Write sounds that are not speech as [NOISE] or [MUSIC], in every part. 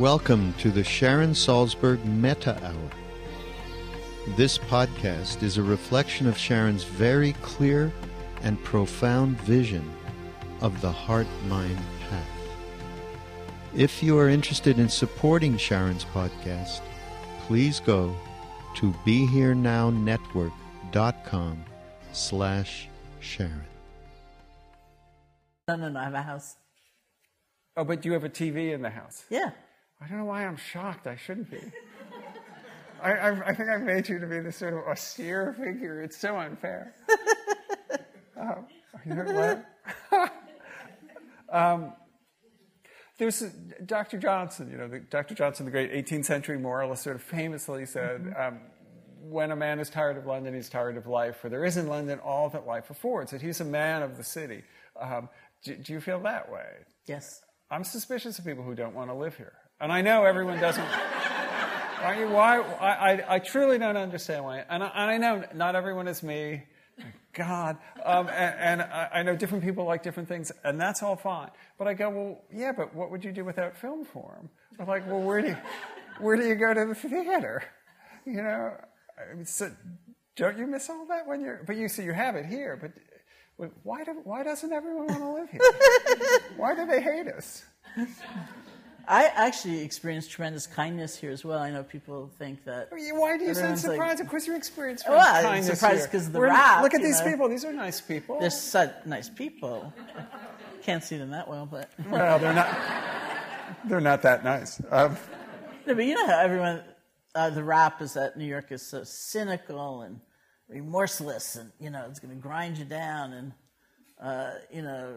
Welcome to the Sharon Salzberg Metta Hour. This podcast is a reflection of Sharon's very clear and profound vision of the heart mind path. If you are interested in supporting Sharon's podcast, please go to BeHereNowNetwork.com slash Sharon. No, no, no, I have a house. Oh, but do you have a TV in the house? Yeah. I don't know why I'm shocked. I shouldn't be. [LAUGHS] I, I, I, think I've made you to be this sort of austere figure. It's so unfair. [LAUGHS] um, [LAUGHS] um, there's a, Dr. Johnson, you know, the, Dr. Johnson, the great 18th century moralist, sort of famously said, mm-hmm. um, when a man is tired of London, he's tired of life, for there is in London all that life affords. That he's a man of the city. Um, do, do you feel that way? Yes. I'm suspicious of people who don't want to live here. And I know everyone doesn't. [LAUGHS] Why? I, I, truly don't understand why. And I, and I know not everyone is me. God. Um, and, and I know different people like different things, and that's all fine. But I go, well, yeah, but what would you do without Film Forum? I'm like, well, where do you, where do you go to the theater? You know, so don't you miss all that when you're? But you see, you have it here. But why do, why doesn't everyone want to live here? why do they hate us? I actually experienced tremendous kindness here as well. I know people think that. Why do you sound surprised? Like, of course, you experienced well, kindness. I'm surprised because of the rap. Look at these know. people; these are nice people. They're such nice people. Can't see them that well, but. well, they're not. They're not that nice. Um, no, but you know how everyone, uh, the rap is that New York is so cynical and remorseless and you know it's going to grind you down and uh, you know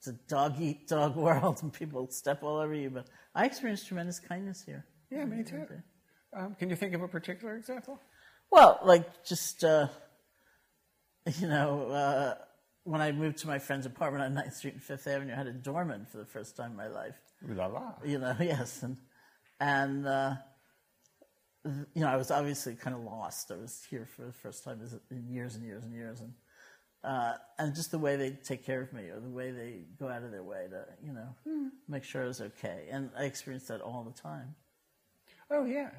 it's a dog eat dog [LAUGHS] world and people step all over you. But I experienced tremendous kindness here. Yeah, me too. Um, can you think of a particular example? Well, like just uh, [LAUGHS] you know, uh, when I moved to my friend's apartment on 9th Street and Fifth Avenue, I had a doorman for the first time in my life. Ooh la la. You know, [LAUGHS] yes, and and uh, you know, I was obviously kind of lost. I was here for the first time in years and years and years, and uh, and just the way they take care of me, or the way they go out of their way to, you know, make sure I was okay. And I experienced that all the time. Oh yeah.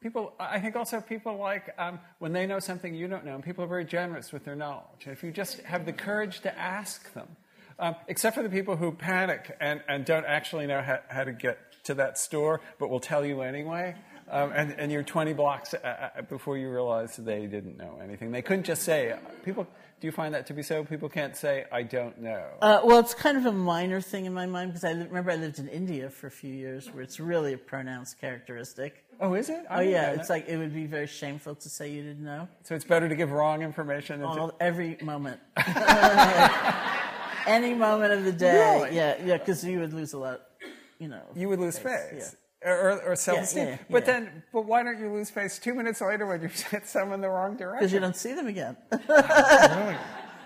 People, I think also people like um, when they know something you don't know, and people are very generous with their knowledge. And if you just have the courage to ask them, um, except for the people who panic and, and don't actually know how, how to get to that store, but will tell you anyway. Um, and, and, you're 20 blocks uh, uh, before you realize they didn't know anything. They couldn't just say, people, do you find that to be so? People can't say, I don't know. Uh, well, it's kind of a minor thing in my mind because I remember I lived in India for a few years where it's really a pronounced characteristic. Oh, is it? I oh, yeah. It's like it would be very shameful to say you didn't know. So it's better to give wrong information. All, every moment. [LAUGHS] Any moment of the day. Really? Yeah, yeah, because you would lose a lot, you know. You would lose face. face. Yeah or, or self-esteem. Yeah, yeah, but then, but why don't you lose face two minutes later when you [LAUGHS] sent someone the wrong direction? Because you don't see them again. [LAUGHS]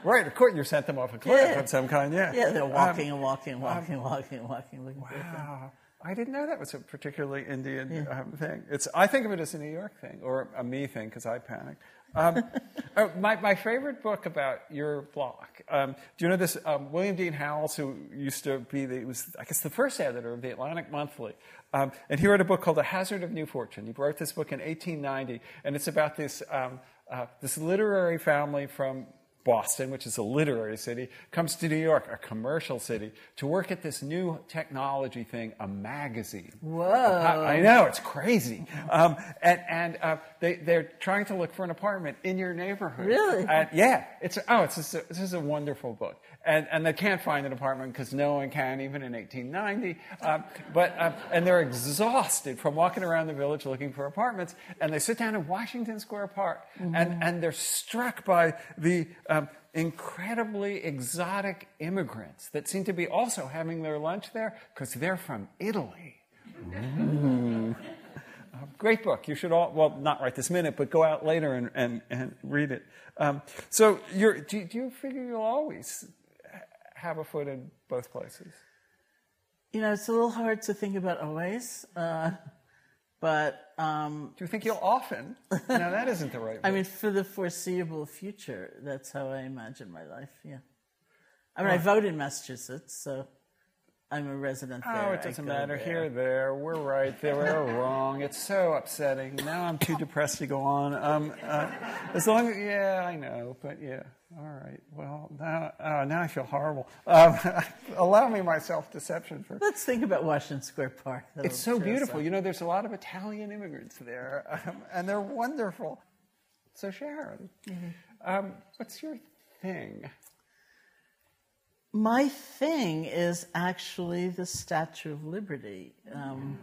right, of course, you sent them off a cliff of some kind. Yeah, yeah, they're walking um, and walking and walking, um, walking and walking, looking wow. I didn't know that was a particularly Indian um, thing. It's I think of it as a New York thing or a me thing because I panicked. Um, [LAUGHS] oh, my, my favorite book about your block. Um, do you know this? Um, William Dean Howells, who used to be the, was, I guess, the first editor of the Atlantic Monthly. Um, and he wrote a book called The Hazard of New Fortune. He wrote this book in 1890, and it's about this, um, uh, this literary family from Boston, which is a literary city, comes to New York, a commercial city, to work at this new technology thing, a magazine. Whoa. I know, it's crazy. Um, and and uh, they, they're trying to look for an apartment in your neighborhood. Really? And yeah. It's, oh, it's just a, this is a wonderful book. And, and they can't find an apartment because no one can, even in 1890. Um, but, uh, and they're exhausted from walking around the village looking for apartments. And they sit down in Washington Square Park mm-hmm. and, and they're struck by the um, incredibly exotic immigrants that seem to be also having their lunch there because they're from Italy. Mm. [LAUGHS] Great book. You should all, well, not right this minute, but go out later and, and, and read it. Um, so, do, do you figure you'll always have a foot in both places? You know, it's a little hard to think about always. Uh, but um, do you think you'll often? no, that isn't the right. [LAUGHS] I mean, for the foreseeable future, that's how I imagine my life. Yeah. I mean, I vote in Massachusetts, so I'm a resident oh, there. Oh, it doesn't matter. There. Here, there. We're right. There. We're wrong. It's so upsetting. Now I'm too depressed to go on. Um, uh, as long as, yeah, I know, but yeah. All right. Well, now, uh, now I feel horrible. Um, [LAUGHS] allow me my self-deception for. Let's think about Washington Square Park. That'll it's so beautiful. You know, there's a lot of Italian immigrants there, um, and they're wonderful. So, Sharon, mm-hmm. um, what's your thing? My thing is actually the Statue of Liberty. Um,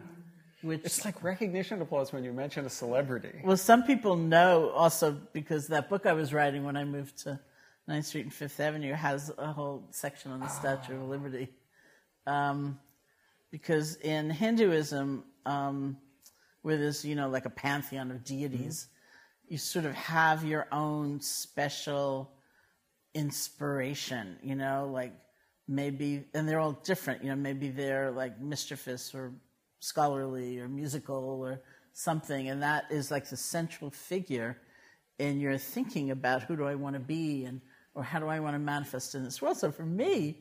which it's like recognition applause when you mention a celebrity. Well, some people know also because that book I was writing when I moved to 9th Street and Fifth Avenue has a whole section on the Statue of Liberty. Um, because in Hinduism, um, where there's, you know, like a pantheon of deities, mm-hmm. you sort of have your own special inspiration, you know, like maybe, and they're all different, you know, maybe they're like mischievous or scholarly or musical or something, and that is like the central figure in your thinking about who do I want to be and or how do I want to manifest in this world? So for me,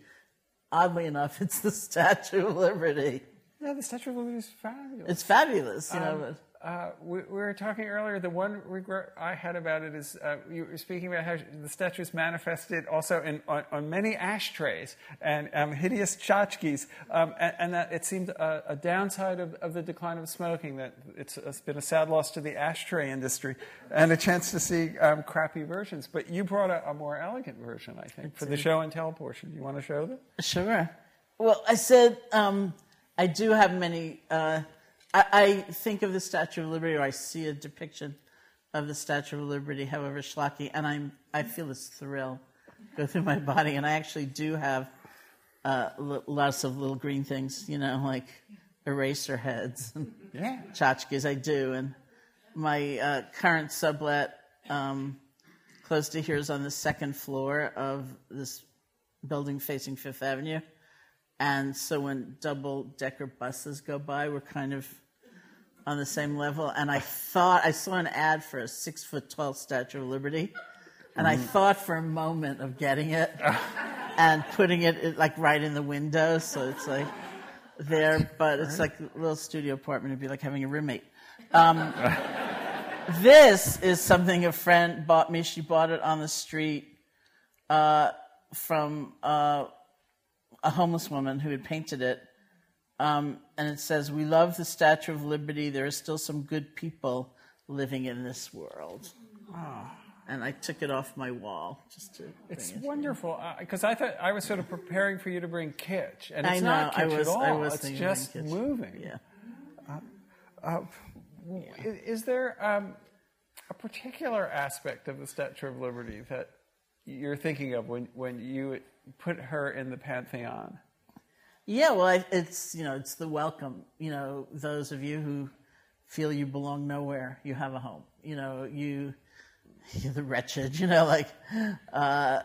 oddly enough, [LAUGHS] it's the Statue of Liberty. Yeah, the Statue of Liberty is fabulous. It's fabulous, you um, know. Uh, we, we, were talking earlier. The one regret I had about it is uh, you were speaking about how the statue is manifested also in, on, on many ashtrays and um, hideous tchotchkes, um, and, and, that it seemed a, a downside of, of, the decline of smoking that it's, it's been a sad loss to the ashtray industry and a chance to see um, crappy versions. But you brought a, a, more elegant version, I think, for the show and tell portion. Do you want to show them? Sure. Well, I said um, I do have many. Uh, I, I, think of the Statue of Liberty, or I see a depiction of the Statue of Liberty, however schlocky, and I'm I feel this thrill go through my body, and I actually do have uh, l- lots of little green things, you know, like eraser heads and Yeah. tchotchkes. I do, and my uh, current sublet um, close to here is on the second floor of this building facing Fifth Avenue, and so when double decker buses go by, we're kind of on the same level. And I thought I saw an ad for a six foot tall Statue of Liberty, and I thought for a moment of getting it [LAUGHS] and putting it it, like right in the window, so it's like there. But it's like a little studio apartment. It'd be like having a roommate. Um, [LAUGHS] this is something a friend bought me. She bought it on the street uh, from uh, a homeless woman who had painted it. Um, and it says, We love the Statue of Liberty. There are still some good people living in this world. And I took it off my wall just to. It's it. wonderful because I thought I was sort of preparing for you to bring kitsch, and I it's know. not kitsch I was. at all. I was it's just moving. Yeah. I- Is there um, a particular aspect of the Statue of Liberty that you're thinking of when, when you put her in the pantheon? Yeah, well, I, it's you know, it's the welcome. You know, those of you who feel you belong nowhere, you have a home. You know, you, you're the wretched. You know, like, uh,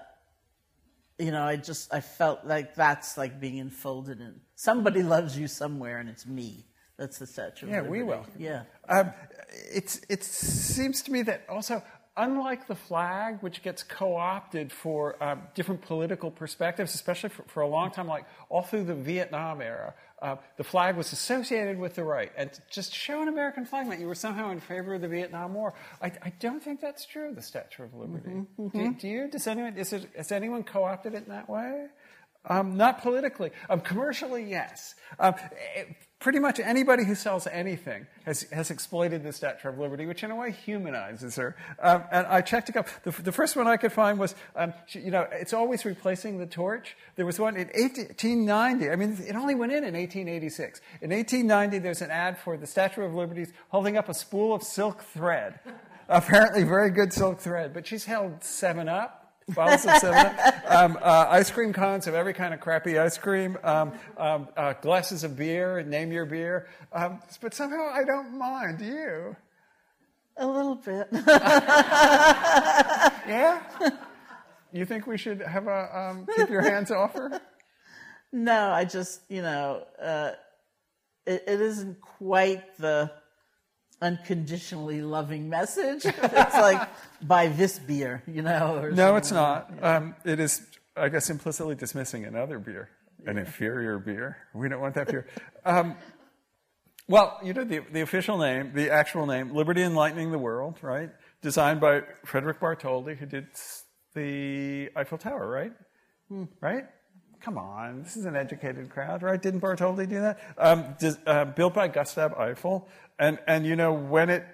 you know, I just I felt like that's like being enfolded in somebody loves you somewhere, and it's me. That's the statue. Yeah, we will. Yeah. Um, it's, it seems to me that also, unlike the flag, which gets co opted for um, different political perspectives, especially for, for a long time, like all through the Vietnam era, uh, the flag was associated with the right. And just show an American flag meant you were somehow in favor of the Vietnam War. I, I don't think that's true, the Statue of Liberty. Do, do you? Does anyone, is it, has anyone co opted it in that way? Um, not politically. Um, commercially, yes. Um, eh, pretty much anybody who sells anything has, has exploited the Statue of Liberty, which in a way humanizes her. Um, and I checked a couple. The, the first one I could find was, um, she, you know, it's always replacing the torch. There was one in 1890. I mean, it only went in in 1886. In 1890, there's an ad for the Statue of Liberty holding up a spool of silk thread. [LAUGHS] Apparently, very good silk thread. But she's held Seven Up bottles of Seven Up, um, uh, ice cream cones of every kind of crappy ice cream, um, um, uh, glasses of beer, name your beer. Um, but somehow I don't mind. You? A little bit. [LAUGHS] Yeah? you think we should have a um, keep your hands off her? [LAUGHS] No, I just, you know, uh, it, it isn't quite the unconditionally loving message. [LAUGHS] it's like, buy this beer, you know. No, it's not. Um, it is, I guess, implicitly dismissing another beer, an inferior beer. We don't want that beer. Um, well, you know, the, the official name, the actual name, Liberty Enlightening the World, right? Designed by Frederick Bartholdi, who did the Eiffel Tower, right? Right? Come on, this is an educated crowd, right? Didn't Bartholdi do that? Um, dis- uh, built by Gustave Eiffel. And, and you know, when it,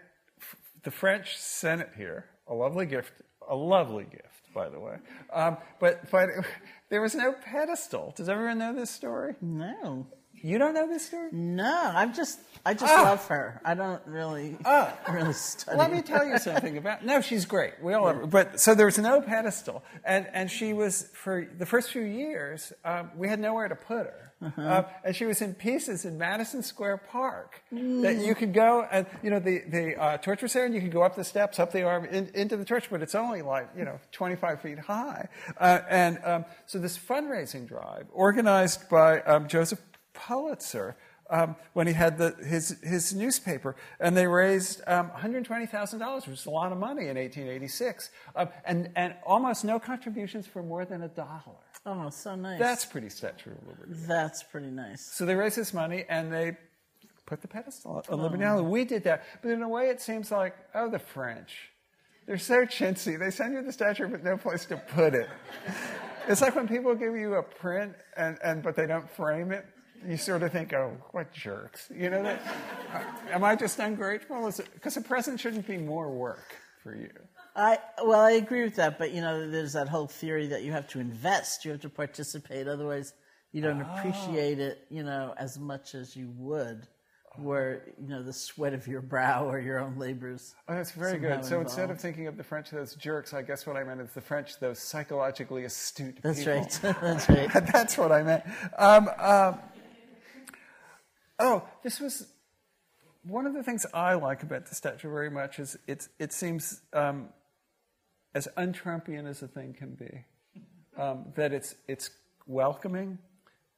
the French sent it here, a lovely gift, a lovely gift, by the way. Um, but, but [LAUGHS] there was no pedestal. Does everyone know this story? No. You don't know this story? No, I'm just, I just Ah. love her. I don't really, Ah. [LAUGHS] really study. Let me tell you [LAUGHS] something about. No, she's great. We all her. But so there was no pedestal, and and she was for the first few years. Um, we had nowhere to put her, uh, and she was in pieces in Madison Square Park that you could go and you know the the uh, torch was there, and you could go up the steps, up the arm, in, into the torch, but it's only like you know 25 feet high, uh, and um, so this fundraising drive organized by um, Joseph Pulitzer. Um, when he had the, his, his newspaper, and they raised um, $120,000, which is a lot of money in 1886, um, and, and almost no contributions for more than a dollar. Oh, so nice. That's pretty Statue of Liberty. That's pretty nice. So they raised this money and they put the pedestal on Liberty Island. We did that. But in a way, it seems like, oh, the French. They're so chintzy. They send you the statue, but no place to put it. [LAUGHS] It's like when people give you a print, and, and but they don't frame it. You sort of think, oh, what jerks. You know, that, uh, am I just ungrateful? Because a present shouldn't be more work for you. I well, I agree with that, but you know, there's that whole theory that you have to invest, you have to participate, otherwise you don't appreciate it, you know, as much as you would where you know the sweat of your brow or your own labors. Oh, that's very good. So instead of thinking of the French as jerks, I guess what I meant is the French those psychologically astute That's people. right. [LAUGHS] That's [LAUGHS] right. That's what I meant. Um, um, oh, this was one of the things I like about the statue very much is it's, it seems um, as un-Trumpian as a thing can be. Um, that it's, it's welcoming,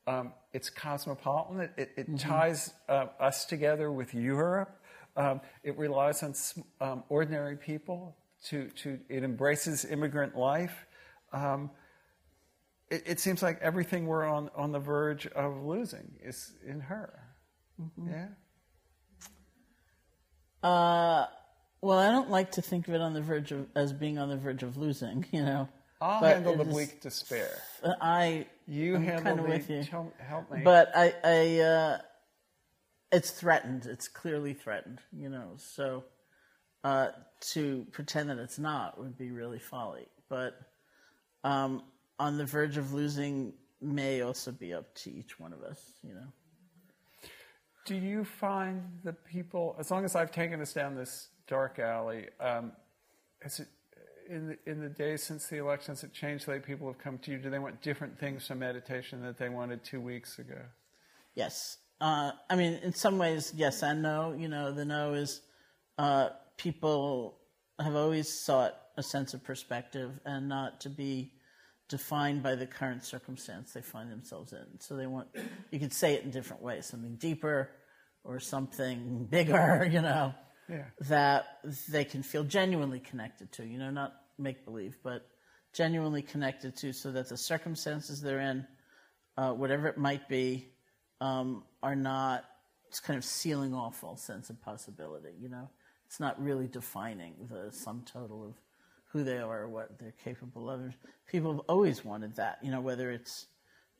um, it's cosmopolitan, it, it, it ties uh, us together with Europe. Um, it relies on um, ordinary people to, to, it embraces immigrant life. Um, it, it seems like everything we're on, on the verge of losing is in her. Yeah? Uh, well, I don't like to think of it on the verge of as being on the verge of losing. [LAUGHS] You know, I'll But handle the is- bleak despair. I You I'm handle kinda the. with you. Tell, help me. But I, I uh, it's threatened. It's clearly threatened. You know, so uh, to pretend that it's not would be really folly. But um, on the verge of losing may also be up to each one of us. You know. Do you find the people, as long as I've taken us down this dark alley, um, it, in the, in the days since the elections, it changed the way people have come to you? Do they want different things from meditation that they wanted two weeks ago? Yes. Uh, I mean, in some ways, yes and no. You know, the no is uh, people have always sought a sense of perspective and not to be defined by the current circumstance they find themselves in. So they want, you could say it in different ways, something deeper or something bigger, [LAUGHS] you know, Yeah. that they can feel genuinely connected to, you know, not make believe, but genuinely connected to so that the circumstances they're in, uh, whatever it might be, um, are not it's kind of sealing off all sense of possibility. You know, it's not really defining the sum total of who they are what they're capable of. People have always wanted that. You know, whether it's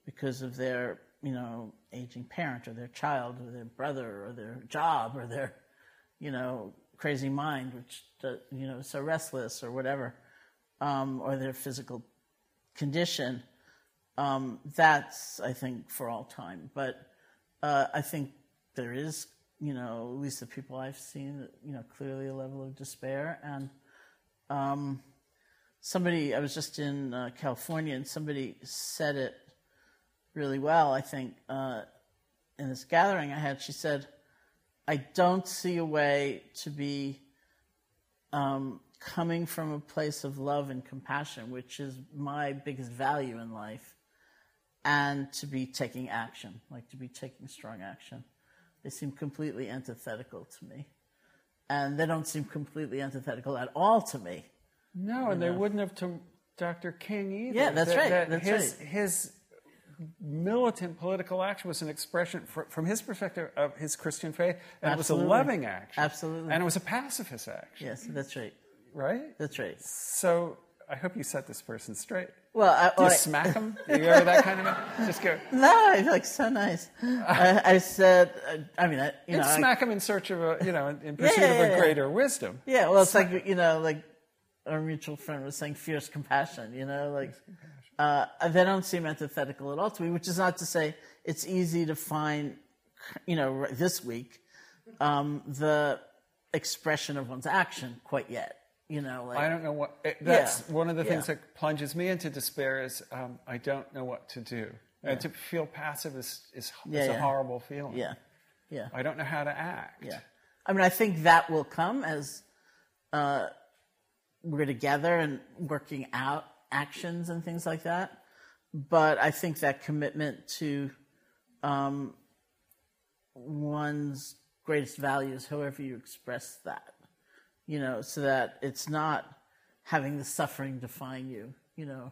because of their you know aging parent or their child or their brother or their job or their you know crazy mind, which uh, you know so restless or whatever, um, or their physical condition. Um, that's I think for all time, but uh, I think there is, you know, at least the people I've seen, you know, clearly a level of despair. And um, somebody, I was just in uh, California, and somebody said it really well. I think uh, in this gathering I had, she said, "I don't see a way to be." Um, coming from a place of love and compassion, which is my biggest value in life, and to be taking action, like to be taking strong action. They seem completely antithetical to me. And they don't seem completely antithetical at all to me. No, and they wouldn't have to Dr. King either. Yeah, that's That- right, that that's his, right. His militant political action was an expression, fr- from his perspective, of his Christian faith, and Absolutely. it was a loving action. Absolutely. And it was a pacifist action, Yes, that's right. right? That's right. So I hope you set this person straight. Well, I, Do you smack him? [LAUGHS] Do you ever that kind of just go? no, I feel like so nice. I, I said, I mean, I, you know, And I- smack him in search of a, you know, in, in pursuit yeah, of a yeah. greater wisdom. Yeah, well, it's like you know, like our mutual friend was saying, fierce compassion. You know, like uh, they don't seem antithetical at all to me. Which is not to say it's easy to find, you know, this week, um, the expression of one's action quite yet. You know, like I don't know what. It, that's Yeah. one of the things Yeah. that plunges me into despair. Is um, I don't know what to do, and to feel passive is is, Yeah, is a horrible feeling. yeah, yeah. I don't know how to act. Yeah. I mean, I think that will come as uh, we're together and working out actions and things like that. But I think that commitment to um, one's greatest values, however you express that, you know, so that it's not having the suffering define you, you know,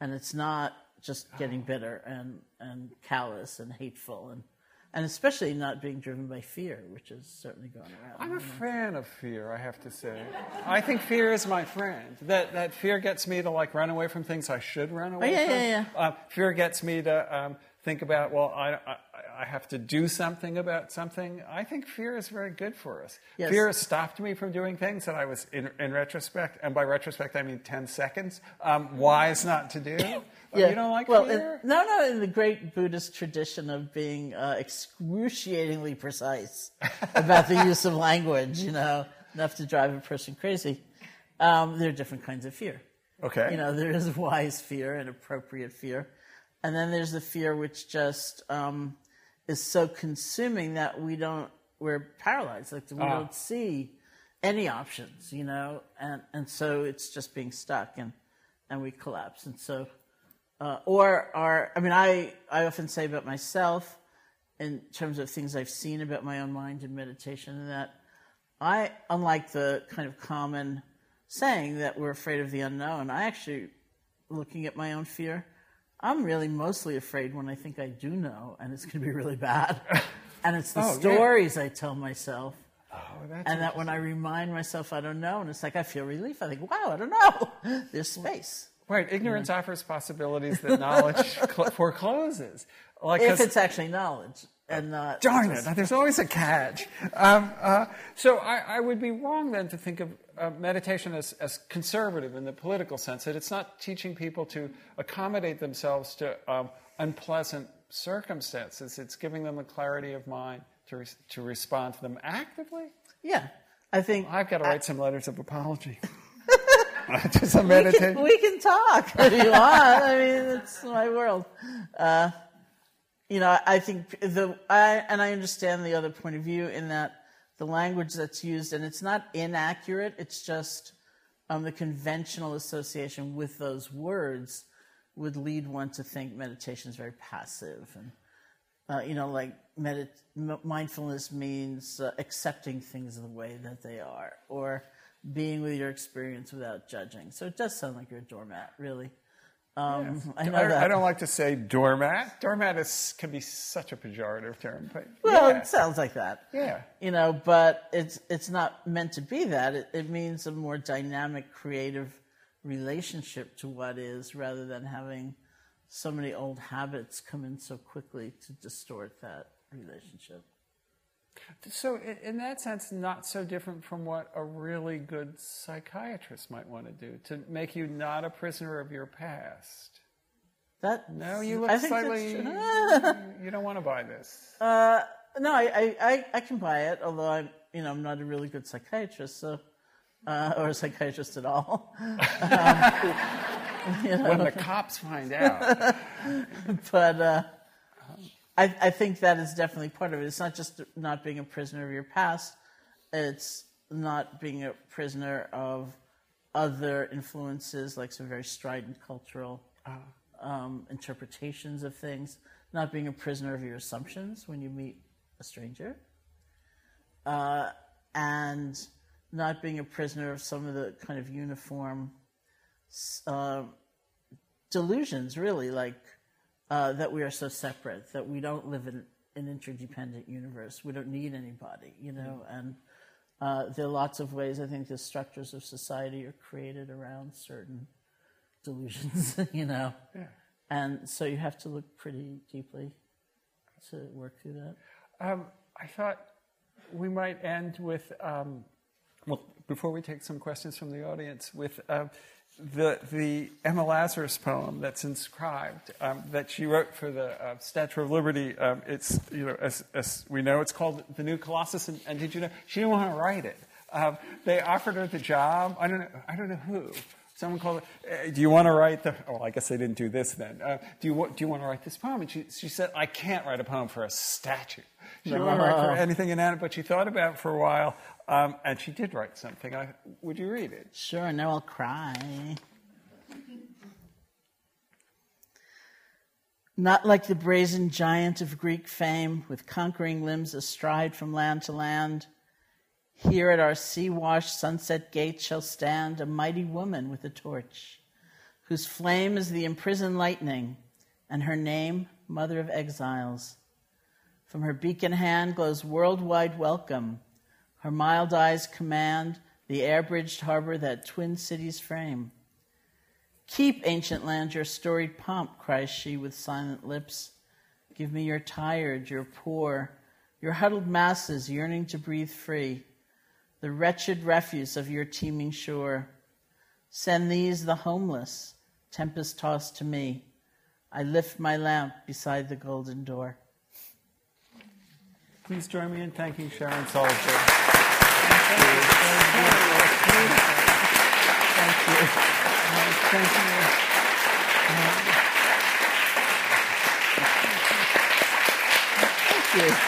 and it's not just getting bitter and, and callous and hateful and and especially not being driven by fear, which is certainly going around. I'm a fan of fear, I have to say. I think fear is my friend. That that fear gets me to like run away from things I should run away Oh, yeah, from. yeah, Uh, fear gets me to um, think about well, I, I I have to do something about something. I think fear is very good for us. Yes. Fear has stopped me from doing things that I was, in, in retrospect, and by retrospect I mean 10 seconds, um, wise not to do. Oh, You don't like well, fear? in- no, no. In the great Buddhist tradition of being uh, excruciatingly precise about the use of language, you know, enough to drive a person crazy. Um, there are different kinds of fear. okay. You know, there is [LAUGHS] wise fear and appropriate fear, and then there's the fear which just um, is so consuming that we don't. We're paralyzed. Like we Ah. don't see any options. You know, and and so it's just being stuck and and we collapse. And so, uh, or our. I mean, I I often say about myself in terms of things I've seen about my own mind in meditation that I, unlike the kind of common saying that we're afraid of the unknown, I actually, looking at my own fear, I'm really mostly afraid when I think I do know and it's going to be really bad. [LAUGHS] and it's the Oh, yeah. stories I tell myself. oh, that's And that when I remind myself I don't know, and it's like I feel relief, I think, wow, I don't know. [LAUGHS] There's space. Right, ignorance offers possibilities that knowledge [LAUGHS] cl- forecloses. Like, If it's actually knowledge and not. Darn it, there's always a catch. Um, uh, so I, I would be wrong then to think of uh, meditation as, as conservative in the political sense, that it's not teaching people to accommodate themselves to um, unpleasant circumstances. It's giving them the clarity of mind to, re- to respond to them actively. Yeah. I think. I've got to write some letters of apology. [LAUGHS] [LAUGHS] to some we meditation. can, we can talk if you want. I mean, it's my world. Uh, you know, I think the I and I understand the other point of view in that the language that's used and it's not inaccurate. It's just um, the conventional association with those words would lead one to think meditation is very passive and uh, you know, like medit- mindfulness means uh, accepting things the way that they are, or being with your experience without judging. So it does sound like you're a doormat, really. Um, I know I. I don't like to say doormat. Doormat is, can be such a pejorative term, but well, yeah. it sounds like that. Yeah. You know, but it's it's not meant to be that. It, it means a more dynamic, creative relationship to what is, rather than having so many old habits come in so quickly to distort that relationship. So, in that sense, not so different from what a really good psychiatrist might want to do to make you not a prisoner of your past. That No, you look I slightly. [LAUGHS] you don't want to buy this. Uh, no, I, I, I, I can buy it, although I'm, you know, I'm not a really good psychiatrist, so, uh, or a psychiatrist at all. [LAUGHS] [LAUGHS] When the cops find out. but uh, I, I think that is definitely part of it. It's not just not being a prisoner of your past; it's not being a prisoner of other influences, like some very strident cultural um, interpretations of things. Not being a prisoner of your assumptions when you meet a stranger, uh, and not being a prisoner of some of the kind of uniform uh, delusions, really, like uh, that we are so separate, that we don't live in an interdependent universe. We don't need anybody, you know. And uh, there are lots of ways I think the structures of society are created around certain delusions, [LAUGHS] you know. Yeah. And so you have to look pretty deeply to work through that. Um, I thought we might end with, um, well, before we take some questions from the audience, with uh, the, the Emma Lazarus poem that's inscribed um, that she wrote for the uh, Statue of Liberty. Um, it's, you know, as, as we know, it's called The New Colossus. And, and did you know, she didn't want to write it. Um, they offered her the job. I don't know, I don't know who. Someone called her, "Uh, do you want to write the, oh, I guess they didn't do this then. Uh, do, you, do you want to write this poem? And she, she said, I can't write a poem for a statue. She didn't want to write for [LAUGHS] anything inanimate, but she thought about it for a while, um, and she did write something. I, would you read it? Sure, now I'll cry. Not like the brazen giant of Greek fame, with conquering limbs astride from land to land. Here at our sea washed sunset gate shall stand a mighty woman with a torch, whose flame is the imprisoned lightning, and her name, Mother of Exiles. From her beacon hand glows worldwide welcome. Her mild eyes command the air bridged harbor that twin cities frame. Keep, ancient land, your storied pomp, cries she with silent lips. Give me your tired, your poor, your huddled masses yearning to breathe free, the wretched refuse of your teeming shore. Send these, the homeless, tempest tossed to me. I lift my lamp beside the golden door. Please join me in thanking Sharon Salzberg. Thank you. Thank you. Thank you.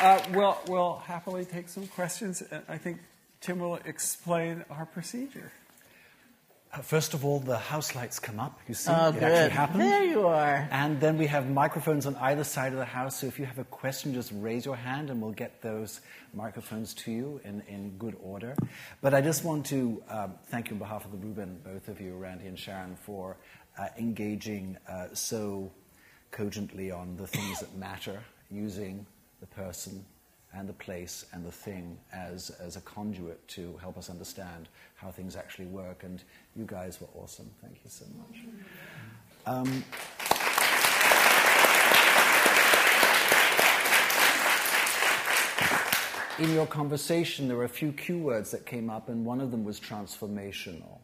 Uh, we'll, we'll happily take some questions. and I think Tim will explain our procedure. Uh, first of all, the house lights come up. You see, Oh, it good. actually happened. There you are. And then we have microphones on either side of the house. So if you have a question, just raise your hand and we'll get those microphones to you in, in good order. But I just want to um, thank you on behalf of the Rubin, both of you, Randy and Sharon, for uh, engaging uh, so cogently on the things that matter, using the person and the place and the thing as, as a conduit to help us understand how things actually work. And you guys were awesome. Thank you so much. Um, in your conversation, there were a few cue words that came up, and one of them was transformational.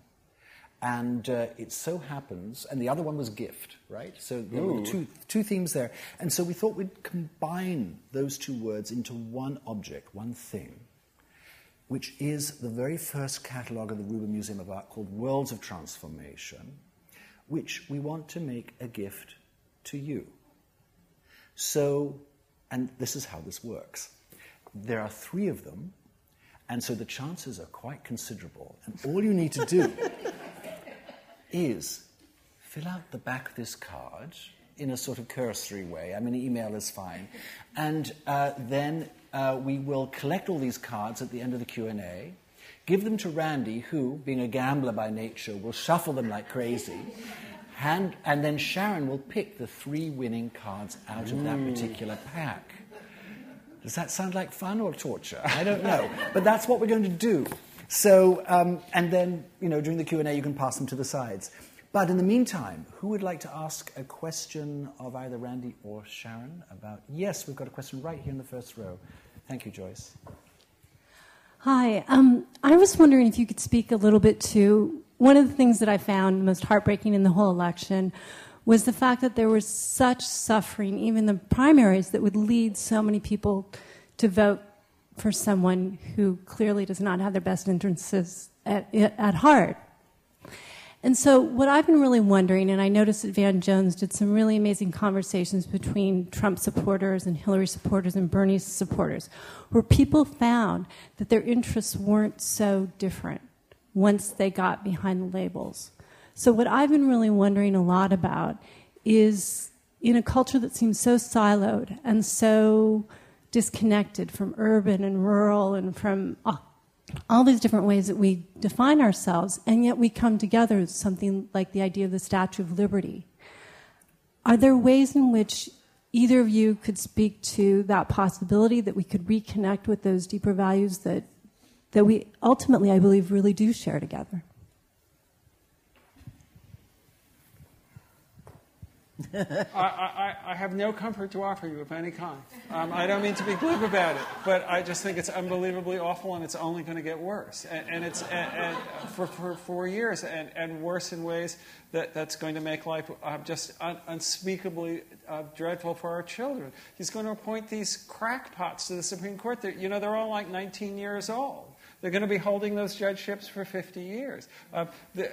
And uh, it so happens, and the other one was gift, right? So there were two, two themes there. And so we thought we'd combine those two words into one object, one thing, which is the very first catalogue of the Rubin Museum of Art called Worlds of Transformation, which we want to make a gift to you. So, and this is how this works there are three of them, and so the chances are quite considerable. And all you need to do [LAUGHS] is fill out the back of this card in a sort of cursory way. I mean, email is fine, and uh, then uh, we will collect all these cards at the end of the Q and A. Give them to Randy, who, being a gambler by nature, will shuffle them like crazy. Hand, and then Sharon will pick the three winning cards out of that particular pack. Does that sound like fun or torture? I don't know. but that's what we're going to do. So, um, and then, you know, during the Q&A, you can pass them to the sides. But in the meantime, who would like to ask a question of either Randy or Sharon about... Yes, we've got a question right here in the first row. Thank you, Joyce. Hi. Um, I was wondering if you could speak a little bit to one of the things that I found most heartbreaking in the whole election was the fact that there was such suffering, even the primaries, that would lead so many people to vote for someone who clearly does not have their best interests at, at heart. And so, what I've been really wondering, and I noticed that Van Jones did some really amazing conversations between Trump supporters and Hillary supporters and Bernie supporters, where people found that their interests weren't so different once they got behind the labels. So, what I've been really wondering a lot about is in a culture that seems so siloed and so disconnected from urban and rural and from uh, all these different ways that we define ourselves, and yet we come together as something like the idea of the Statue of Liberty. Are there ways in which either of you could speak to that possibility that we could reconnect with those deeper values that, that we ultimately, I believe, really do share together? [LAUGHS] I, I, I, have no comfort to offer you of any kind. Um, I don't mean to be glib about it, but I just think it's unbelievably awful and it's only going to get worse. And, and it's and, and for, for four years and, and worse in ways that, that's going to make life uh, just un, unspeakably uh, dreadful for our children. He's going to appoint these crackpots to the Supreme Court. They're, you know, they're all like 19 years old. They're going to be holding those judgeships for 50 years. Uh, the,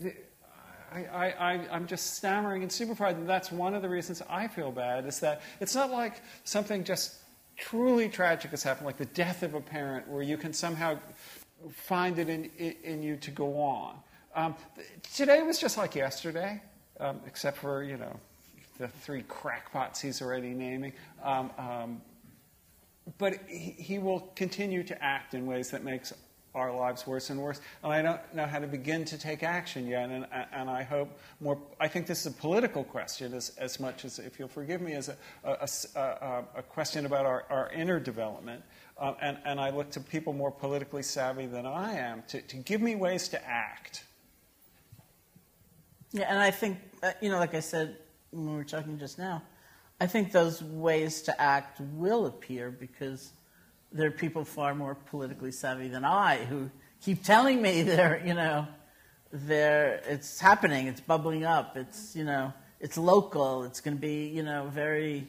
the, I, I, I'm just stammering and super. And that's one of the reasons I feel bad is that it's not like something just truly tragic has happened, like the death of a parent, where you can somehow find it in, in you to go on. Um, today was just like yesterday, um, except for, you know, the three crackpots he's already naming. Um, um but he, he will continue to act in ways that makes our lives worse and worse. And I don't know how to begin to take action yet. And, and I hope more, I think this is a political question as, as much as, if you'll forgive me, as a, a, a, a question about our, our inner development. Um, and, and I look to people more politically savvy than I am to, to give me ways to act. Yeah, and I think, uh, you know, like I said when we were talking just now, I think those ways to act will appear because there are people far more politically savvy than I who keep telling me [LAUGHS] they're, you know, they're, it's happening, it's bubbling up, it's, you know, it's local, it's going to be, you know, very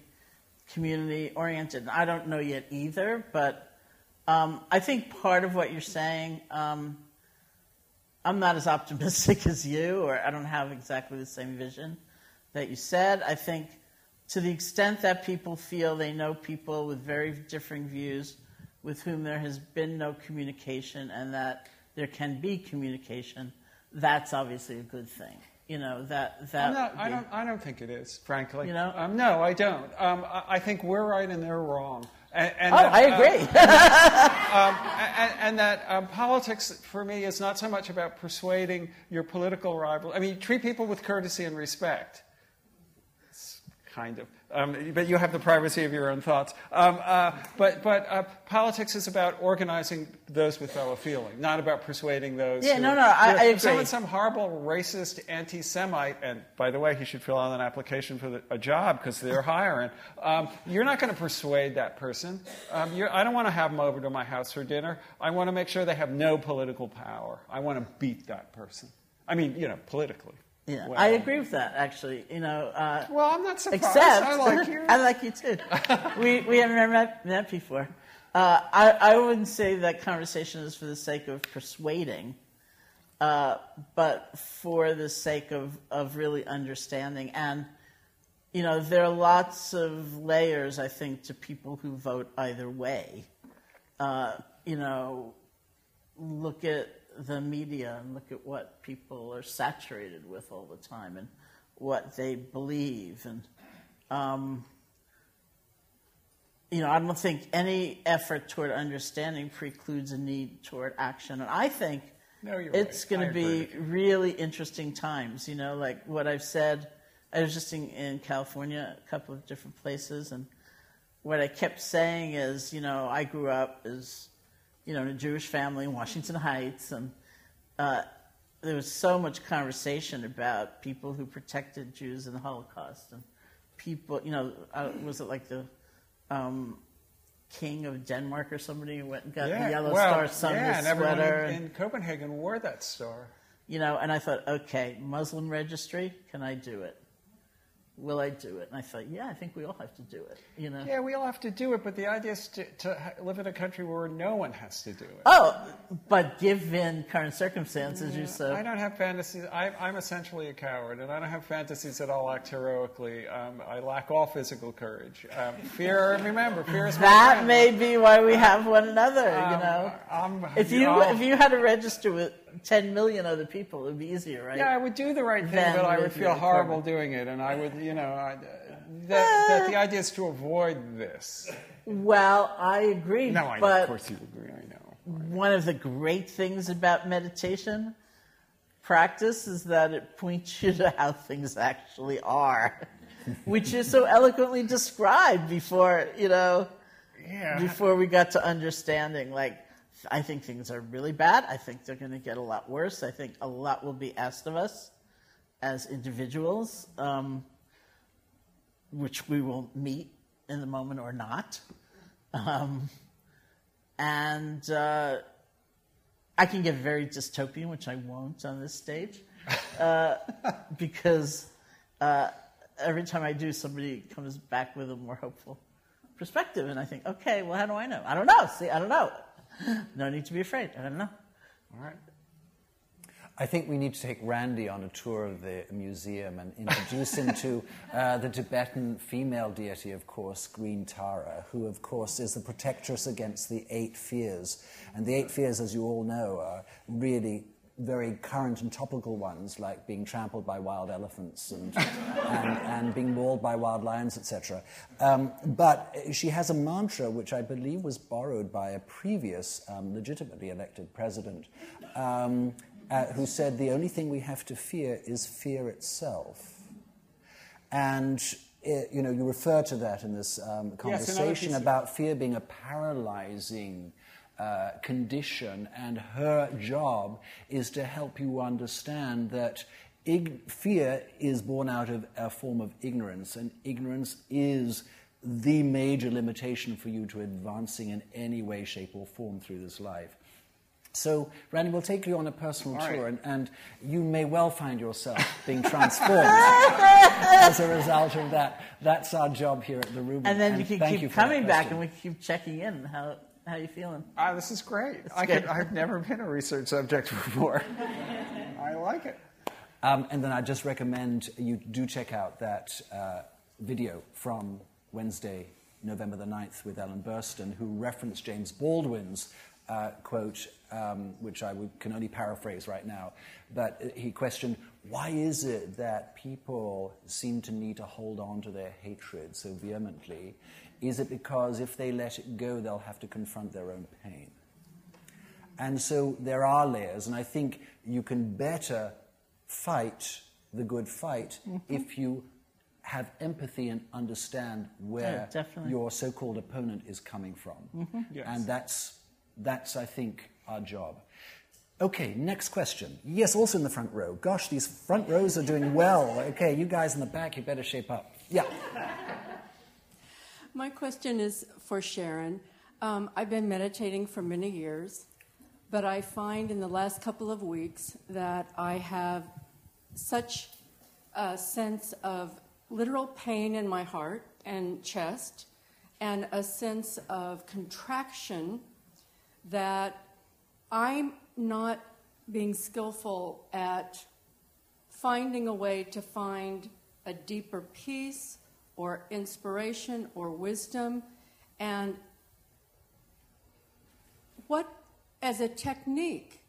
community oriented. I don't know yet either, but um, I think part of what you're saying, um, I'm not as [LAUGHS] optimistic as you, or I don't have exactly the same vision that you said. I think to the extent that people feel they know people with very differing views with whom there has been no communication and that there can be communication, that's obviously a good thing. You know that that. Not, be, I don't. I don't think it is, frankly. You know? Um, no, I don't. Um, I, I, think we're right and they're wrong. And, and oh, that, I agree. [LAUGHS] um, and, and, that um, politics, for me, is not so much about persuading your political rival. I mean, treat people with courtesy and respect. Kind of. Um, but you have the privacy of your own thoughts. Um, uh, but but uh, politics is about organizing those with fellow feeling, not about persuading those. Yeah, who, no, no, I, I agree. Some horrible racist anti-Semite, and by the way, he should fill out an application for the, a job because they're hiring. Um, you're not going to persuade that person. Um, I don't want to have them over to my house for dinner. I want to make sure they have no political power. I want to beat that person. I mean, you know, politically. Yeah, well, I agree with that. Actually, you know. Uh, well, I'm not surprised. Except, I like [LAUGHS] you. I like you too. we we haven't met, met before. Uh, I I wouldn't say that conversation is for the sake of persuading, uh, but for the sake of of really understanding. And you know, there are lots of layers. I think to people who vote either way. Uh, you know, look at the media and look at what people are saturated with all the time and what they believe. And, um, you know, I don't think any effort toward understanding precludes a need toward action. And I think no, it's right. going to be really interesting times. You know, like what I've said, I was just in, in California, a couple of different places, and what I kept saying is, you know, I grew up as you know, in a Jewish family in Washington Heights, and uh, there was so much conversation about people who protected Jews in the Holocaust, and people, you know, uh, was it like the um, king of Denmark or somebody who went and got yeah, the yellow well, star Sunday yeah, and sweater? Everyone in, in Copenhagen wore that star. You know, and I thought, okay, Muslim registry, can I do it? Will I do it? And I thought, yeah, I think we all have to do it. You know? Yeah, we all have to do it, but the idea is to, to live in a country where no one has to do it. Oh, but given current circumstances, yeah, you said. I don't have fantasies. I, am essentially a coward, and I don't have fantasies that I'll act heroically. Um, I lack all physical courage. Um, fear, remember, fear is That may be why we have one another, um, you know? I'm, if you, if you had to register with 10 million other people, it would be easier, right? Yeah, I would do the right thing, but I would feel horrible doing it, and I would, you know, I, that, that, the idea is to avoid this. Well, I agree. No, I know, of course you agree. I know. One of the great things about meditation practice is that it points you to how things actually are, [LAUGHS] which is so eloquently described before you know. Yeah. Before we got to understanding, like I think things are really bad. I think they're going to get a lot worse. I think a lot will be asked of us as individuals, um, which we will meet in the moment or not. Um, and uh, I can get very dystopian, which I won't on this stage, uh, [LAUGHS] because uh, every time I do, somebody comes back with a more hopeful perspective, and I think, okay, well, how do I know? I don't know. See, I don't know. no need to be afraid. I don't know. All right. I think we need to take Randy on a tour of the museum and introduce him to [LAUGHS] uh, the Tibetan female deity, of course, Green Tara, who, of course, is the protectress against the eight fears. And the eight fears, as you all know, are really very current and topical ones, like being trampled by wild elephants and, [LAUGHS] and, and, being mauled by wild lions, etc. Um, but she has a mantra which I believe was borrowed by a previous um, legitimately elected president um, uh, who said, The only thing we have to fear is fear itself. And it, you know, you refer to that in this um, conversation yes, about fear being a paralyzing uh, condition, and her job is to help you understand that Ig- fear is born out of a form of ignorance, and ignorance is the major limitation for you to advancing in any way, shape, or form through this life. So, Randy, we'll take you on a personal All tour, right. and, and you may well find yourself being transformed [LAUGHS] as a result of that. That's our job here at the Rubin. And then you can keep you coming back, and we keep checking in. How how you feeling? Ah, this is great. I could, I've never been a research subject [LAUGHS] before. I like it. Um, and then I just recommend you do check out that uh, video from Wednesday, November the 9th, with Ellen Burstyn, who referenced James Baldwin's uh, quote, um, which I would, can only paraphrase right now. But he questioned, why is it that people seem to need to hold on to their hatred so vehemently? Is it because if they let it go, they'll have to confront their own pain? And so there are layers, and I think you can better fight the good fight if you have empathy and understand where Yeah, your so-called opponent is coming from. Yes. And that's, that's, I think, our job. Okay, next question. Yes, also in the front row. Gosh, these front rows are doing well. Okay, you guys in the back, you better shape up. Yeah. My question is for Sharon. Um, I've been meditating for many years, but I find in the last couple of weeks that I have such a sense of literal pain in my heart and chest, and a sense of contraction that I'm not being skillful at finding a way to find a deeper peace or inspiration or wisdom. And what, as a technique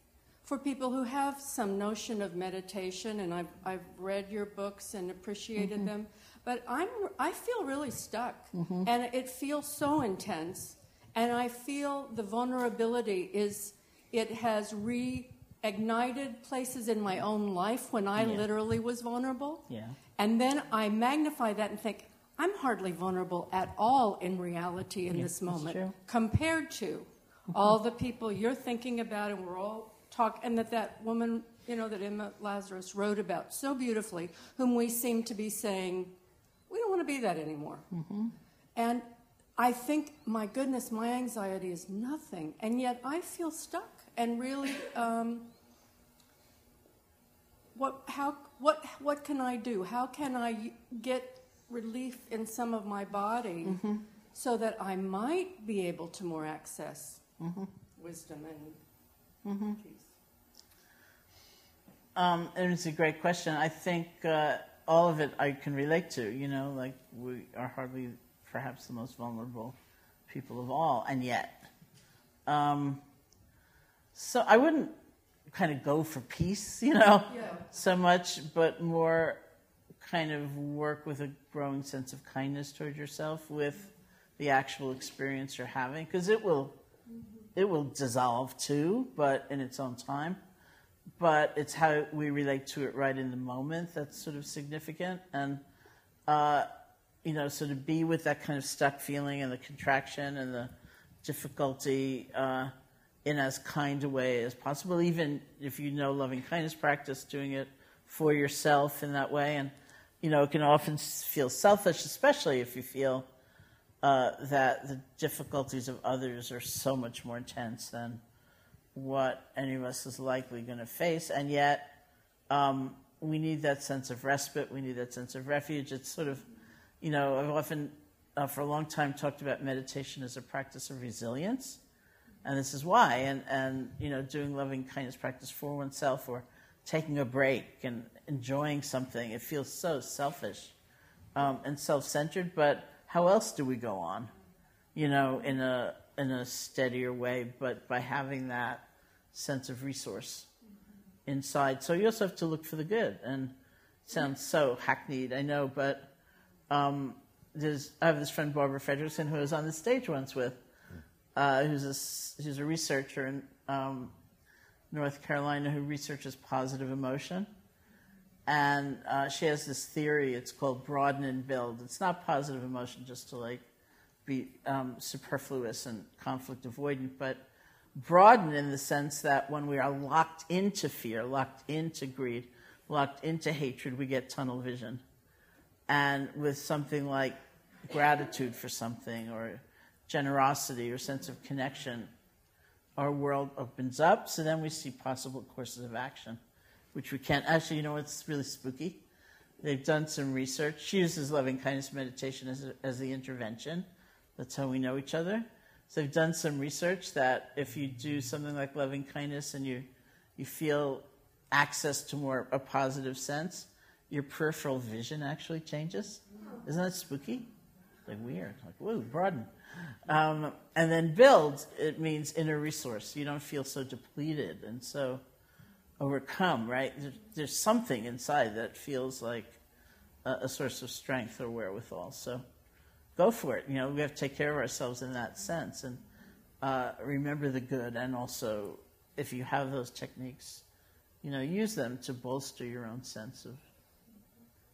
for people who have some notion of meditation, and I've, I've read your books and appreciated mm-hmm. them, but I'm, I feel really stuck. Mm-hmm. And it feels so intense. And I feel the vulnerability is, it has reignited places in my own life when I Yeah. literally was vulnerable. Yeah. And then I magnify that and think, I'm hardly vulnerable at all in reality in this moment compared to mm-hmm. all the people you're thinking about, and we're all talk, and that that woman, you know, that Emma Lazarus wrote about so beautifully, whom we seem to be saying, we don't want to be that anymore. Mm-hmm. And I think, my goodness, my anxiety is nothing, and yet I feel stuck and really. Um, what, how, what, what can I do? How can I get relief in some of my body so that I might be able to more access wisdom and peace? Um, and it's a great question. I think uh, all of it I can relate to. You know, like we are hardly perhaps the most vulnerable people of all, and yet. Um, so I wouldn't kind of go for peace, [LAUGHS] you know, Yeah. so much, but more kind of work with a growing sense of kindness toward yourself with the actual experience you're having, because it will, it will dissolve too, but in its own time but it's how we relate to it right in the moment that's sort of significant. And, uh, you know, so to be with that kind of stuck feeling and the contraction and the difficulty uh, in as kind a way as possible, even if you know loving kindness practice, doing it for yourself in that way. And, you know, it can often feel selfish, especially if you feel uh, that the difficulties of others are so much more intense than what any of us is likely going to face, and yet um, we need that sense of respite. We need that sense of refuge. It's sort of, you know, I've often, uh, for a long time, talked about meditation as a practice of resilience, and this is why. And and you know, doing loving kindness practice for oneself or taking a break and enjoying something. It feels so selfish um, and self-centered, but how else do we go on? you know, in a in a steadier way, but by having that sense of resource inside. So you also have to look for the good, and sounds so hackneyed, I know, but um, there's I have this friend Barbara Fredrickson who I was on the stage once with, uh, who's a who's a researcher in um, North Carolina who researches positive emotion. And uh, she has this theory. It's called broaden and build. It's not positive emotion just to like be um, superfluous and conflict avoidant, but broaden in the sense that when we are locked into fear, locked into greed, locked into hatred, we get tunnel vision. And with something like gratitude for something or generosity or sense of connection, our world opens up. So then we see possible courses of action, which we can't. Actually, you know what's really spooky? They've done some research. She uses loving kindness meditation as, a, as the intervention. That's how we know each other. So they've done some research that if you do something like loving kindness and you, you feel access to more a positive sense, your peripheral vision actually changes. Isn't that spooky? Like weird. Like, whoa, broaden. Um, and then build, it means inner resource. You don't feel so depleted and so overcome, right? There's, there's something inside that feels like a, a, source of strength or wherewithal. So go for it. You know, we have to take care of ourselves in that sense and uh, remember the good. And also, if you have those techniques, you know, use them to bolster your own sense of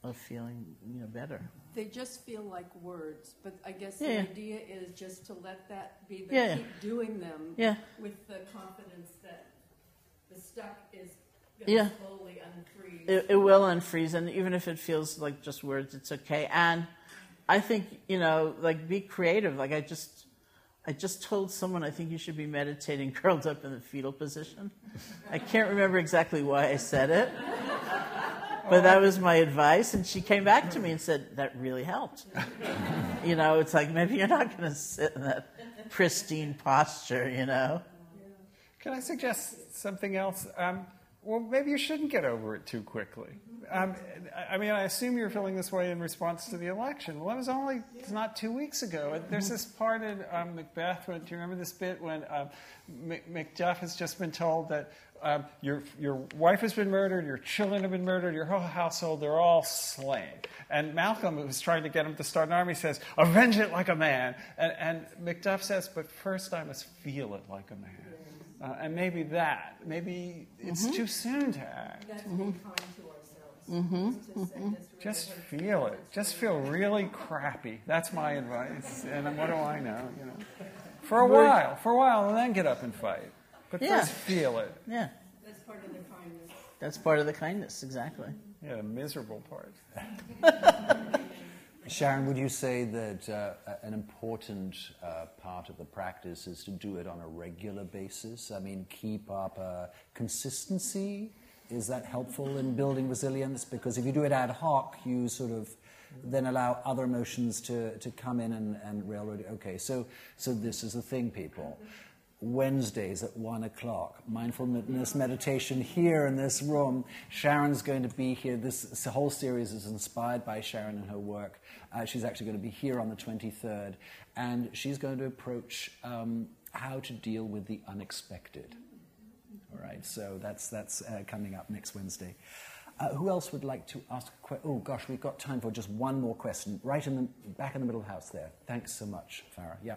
of feeling you know better. They just feel like words, but I guess Yeah. the idea is just to let that be. That Yeah. keep doing them Yeah. with the confidence that the stuck is going to Yeah. slowly unfreeze. It, it will unfreeze, and even if it feels like just words, it's okay. And I think you know, like be creative. Like I just, I just told someone I think you should be meditating [LAUGHS] curled up in the fetal position. I can't remember exactly why I said it, but that was my advice. And she came back to me and said that really helped. [LAUGHS] you know, it's like maybe you're not going to sit in that pristine posture. You know. Can I suggest something else? Um, well, maybe you shouldn't get over it too quickly. Um, I I mean, I assume you're feeling this way in response to the election. Well, it was only it's not two weeks ago. There's this part in um, Macbeth. When, do you remember this bit when um, Mac- Macduff has just been told that um, your your wife has been murdered, your children have been murdered, your whole household they're all slain. And Malcolm, who was trying to get him to start an army, says, "Avenge it like a man." And, and Macduff says, "But first, I must feel it like a man." Uh, and maybe that, maybe it's too soon to act. That's being kind to ourselves. To Just feel it. Just feel really crappy. That's my advice. And what do I know? You know, [LAUGHS] for a while, for a while, and then get up and fight. But Yeah. first, feel it. Yeah, That's part of the kindness. that's part of the kindness. Exactly. Yeah, the miserable part. [LAUGHS] Sharon, would you say that uh, an important uh, part of the practice is to do it on a regular basis? I mean, keep up a consistency. Is that helpful in building resilience? Because if you do it ad hoc, you sort of then allow other emotions to, to come in and, and railroad. Okay, so, so this is the thing, people. Wednesdays at one o'clock. Mindfulness meditation here in this room. Sharon's going to be here. This, whole series is inspired by Sharon and her work. Uh, she's actually going to be here on the 23rd, and she's going to approach um, how to deal with the unexpected. All right, so that's, that's uh, coming up next Wednesday. Uh, who else would like to ask a question? Oh, gosh, we've got time for just one more question. Right in the back in the middle of the house there. Thanks so much, Farah. Yeah.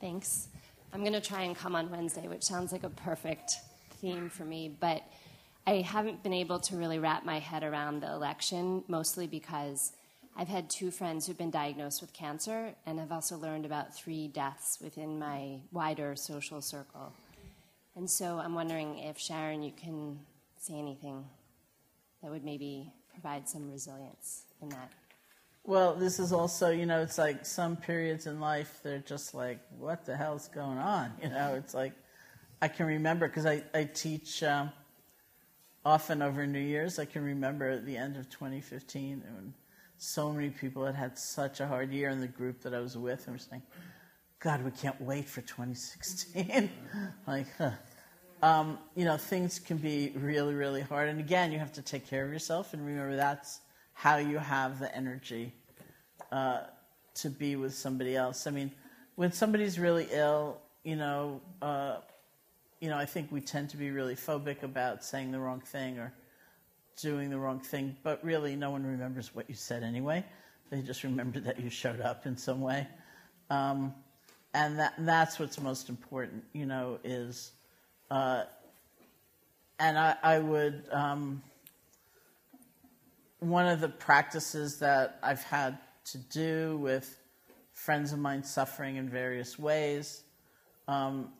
Thanks. I'm going to try and come on Wednesday, which sounds like a perfect theme for me, but I haven't been able to really wrap my head around the election, mostly because I've had two friends who've been diagnosed with cancer, and I've also learned about three deaths within my wider social circle. And so I'm wondering if, Sharon, you can say anything that would maybe provide some resilience in that. Well, this is also, you know, it's like some periods in life, they're just like, what the hell's going on? [LAUGHS] You know, it's like, I can remember, because I, I teach um, often over New Year's, I can remember at the end of 2015 when so many people had had such a hard year in the group that I was with and were saying, God, we can't wait for 2016. [LAUGHS] like, huh. Um, you know, things can be really, really hard. And again, you have to take care of yourself and remember that's how you have the energy uh, to be with somebody else. I mean, when somebody's really ill, you know, uh, you know, I think we tend to be really phobic about saying the wrong thing or doing the wrong thing, but really no one remembers what you said anyway. They just remember that you showed up in some way. Um, and that, that's what's most important, you know, is, uh, and I, I would, um, one of the practices that I've had to do with friends of mine suffering in various ways um,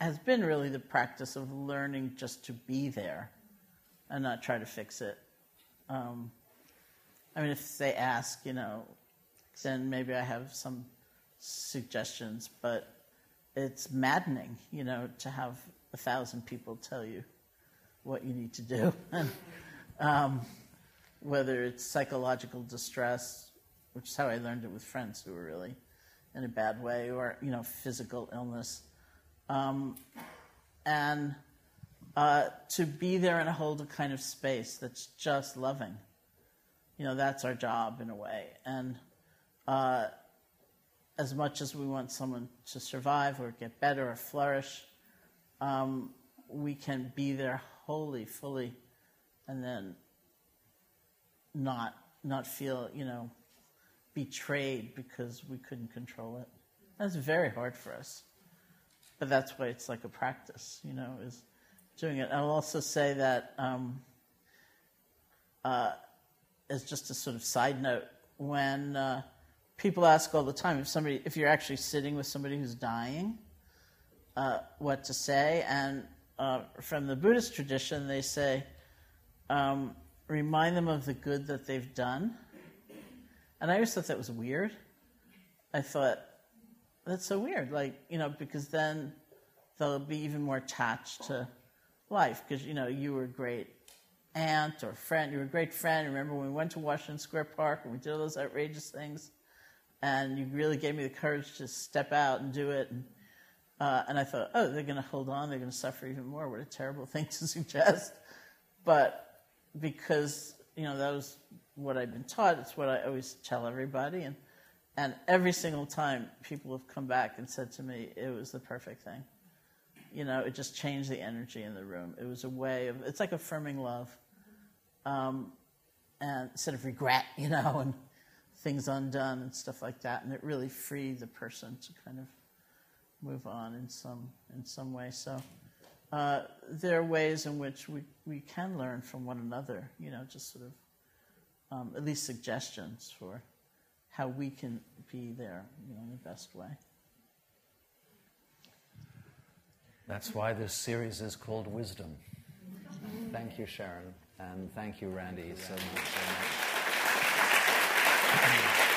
has been really the practice of learning just to be there and not try to fix it. Um, I mean, if they ask, you know, then maybe I have some suggestions, but it's maddening, you know, to have a thousand people tell you what you need to do. [LAUGHS] um, whether it's psychological distress, which is how I learned it with friends who were really in a bad way, or, you know, physical illness. Um, and uh, to be there and hold a kind of space that's just loving. You know, that's our job in a way. And uh, as much as we want someone to survive or get better or flourish, um, we can be there wholly, fully, and then not not feel, you know, betrayed because we couldn't control it. That's very hard for us. But that's why it's like a practice, you know, is doing it. I'll also say that um, uh, as just a sort of side note, when uh, people ask all the time if somebody, if you're actually sitting with somebody who's dying, uh, what to say, and uh, from the Buddhist tradition, they say, um, remind them of the good that they've done. And I always thought that was weird. I thought, that's so weird. Like, you know, because then they'll be even more attached to life because, you know, you were a great aunt or friend. You were a great friend. Remember when we went to Washington Square Park and we did all those outrageous things? And you really gave me the courage to step out and do it. And, uh, and I thought, oh, they're going to hold on. They're going to suffer even more. What a terrible [LAUGHS] thing to suggest. But because, you know, that was what I'd been taught, it's what I always tell everybody. And, and every single time people have come back and said to me, it was the perfect thing you know, it just changed the energy in the room. It was a way of, it's like affirming love. Um, and instead of regret, [LAUGHS] you know, and things undone and stuff like that. And it really freed the person to kind of move on in some, in some way. So uh, there are ways in which we, we can learn from one another, you know, just sort of um, at least suggestions for how we can be there, you know, in the best way. That's why this series is called Wisdom. Thank you, Sharon, and thank you, Randy, so much. So much.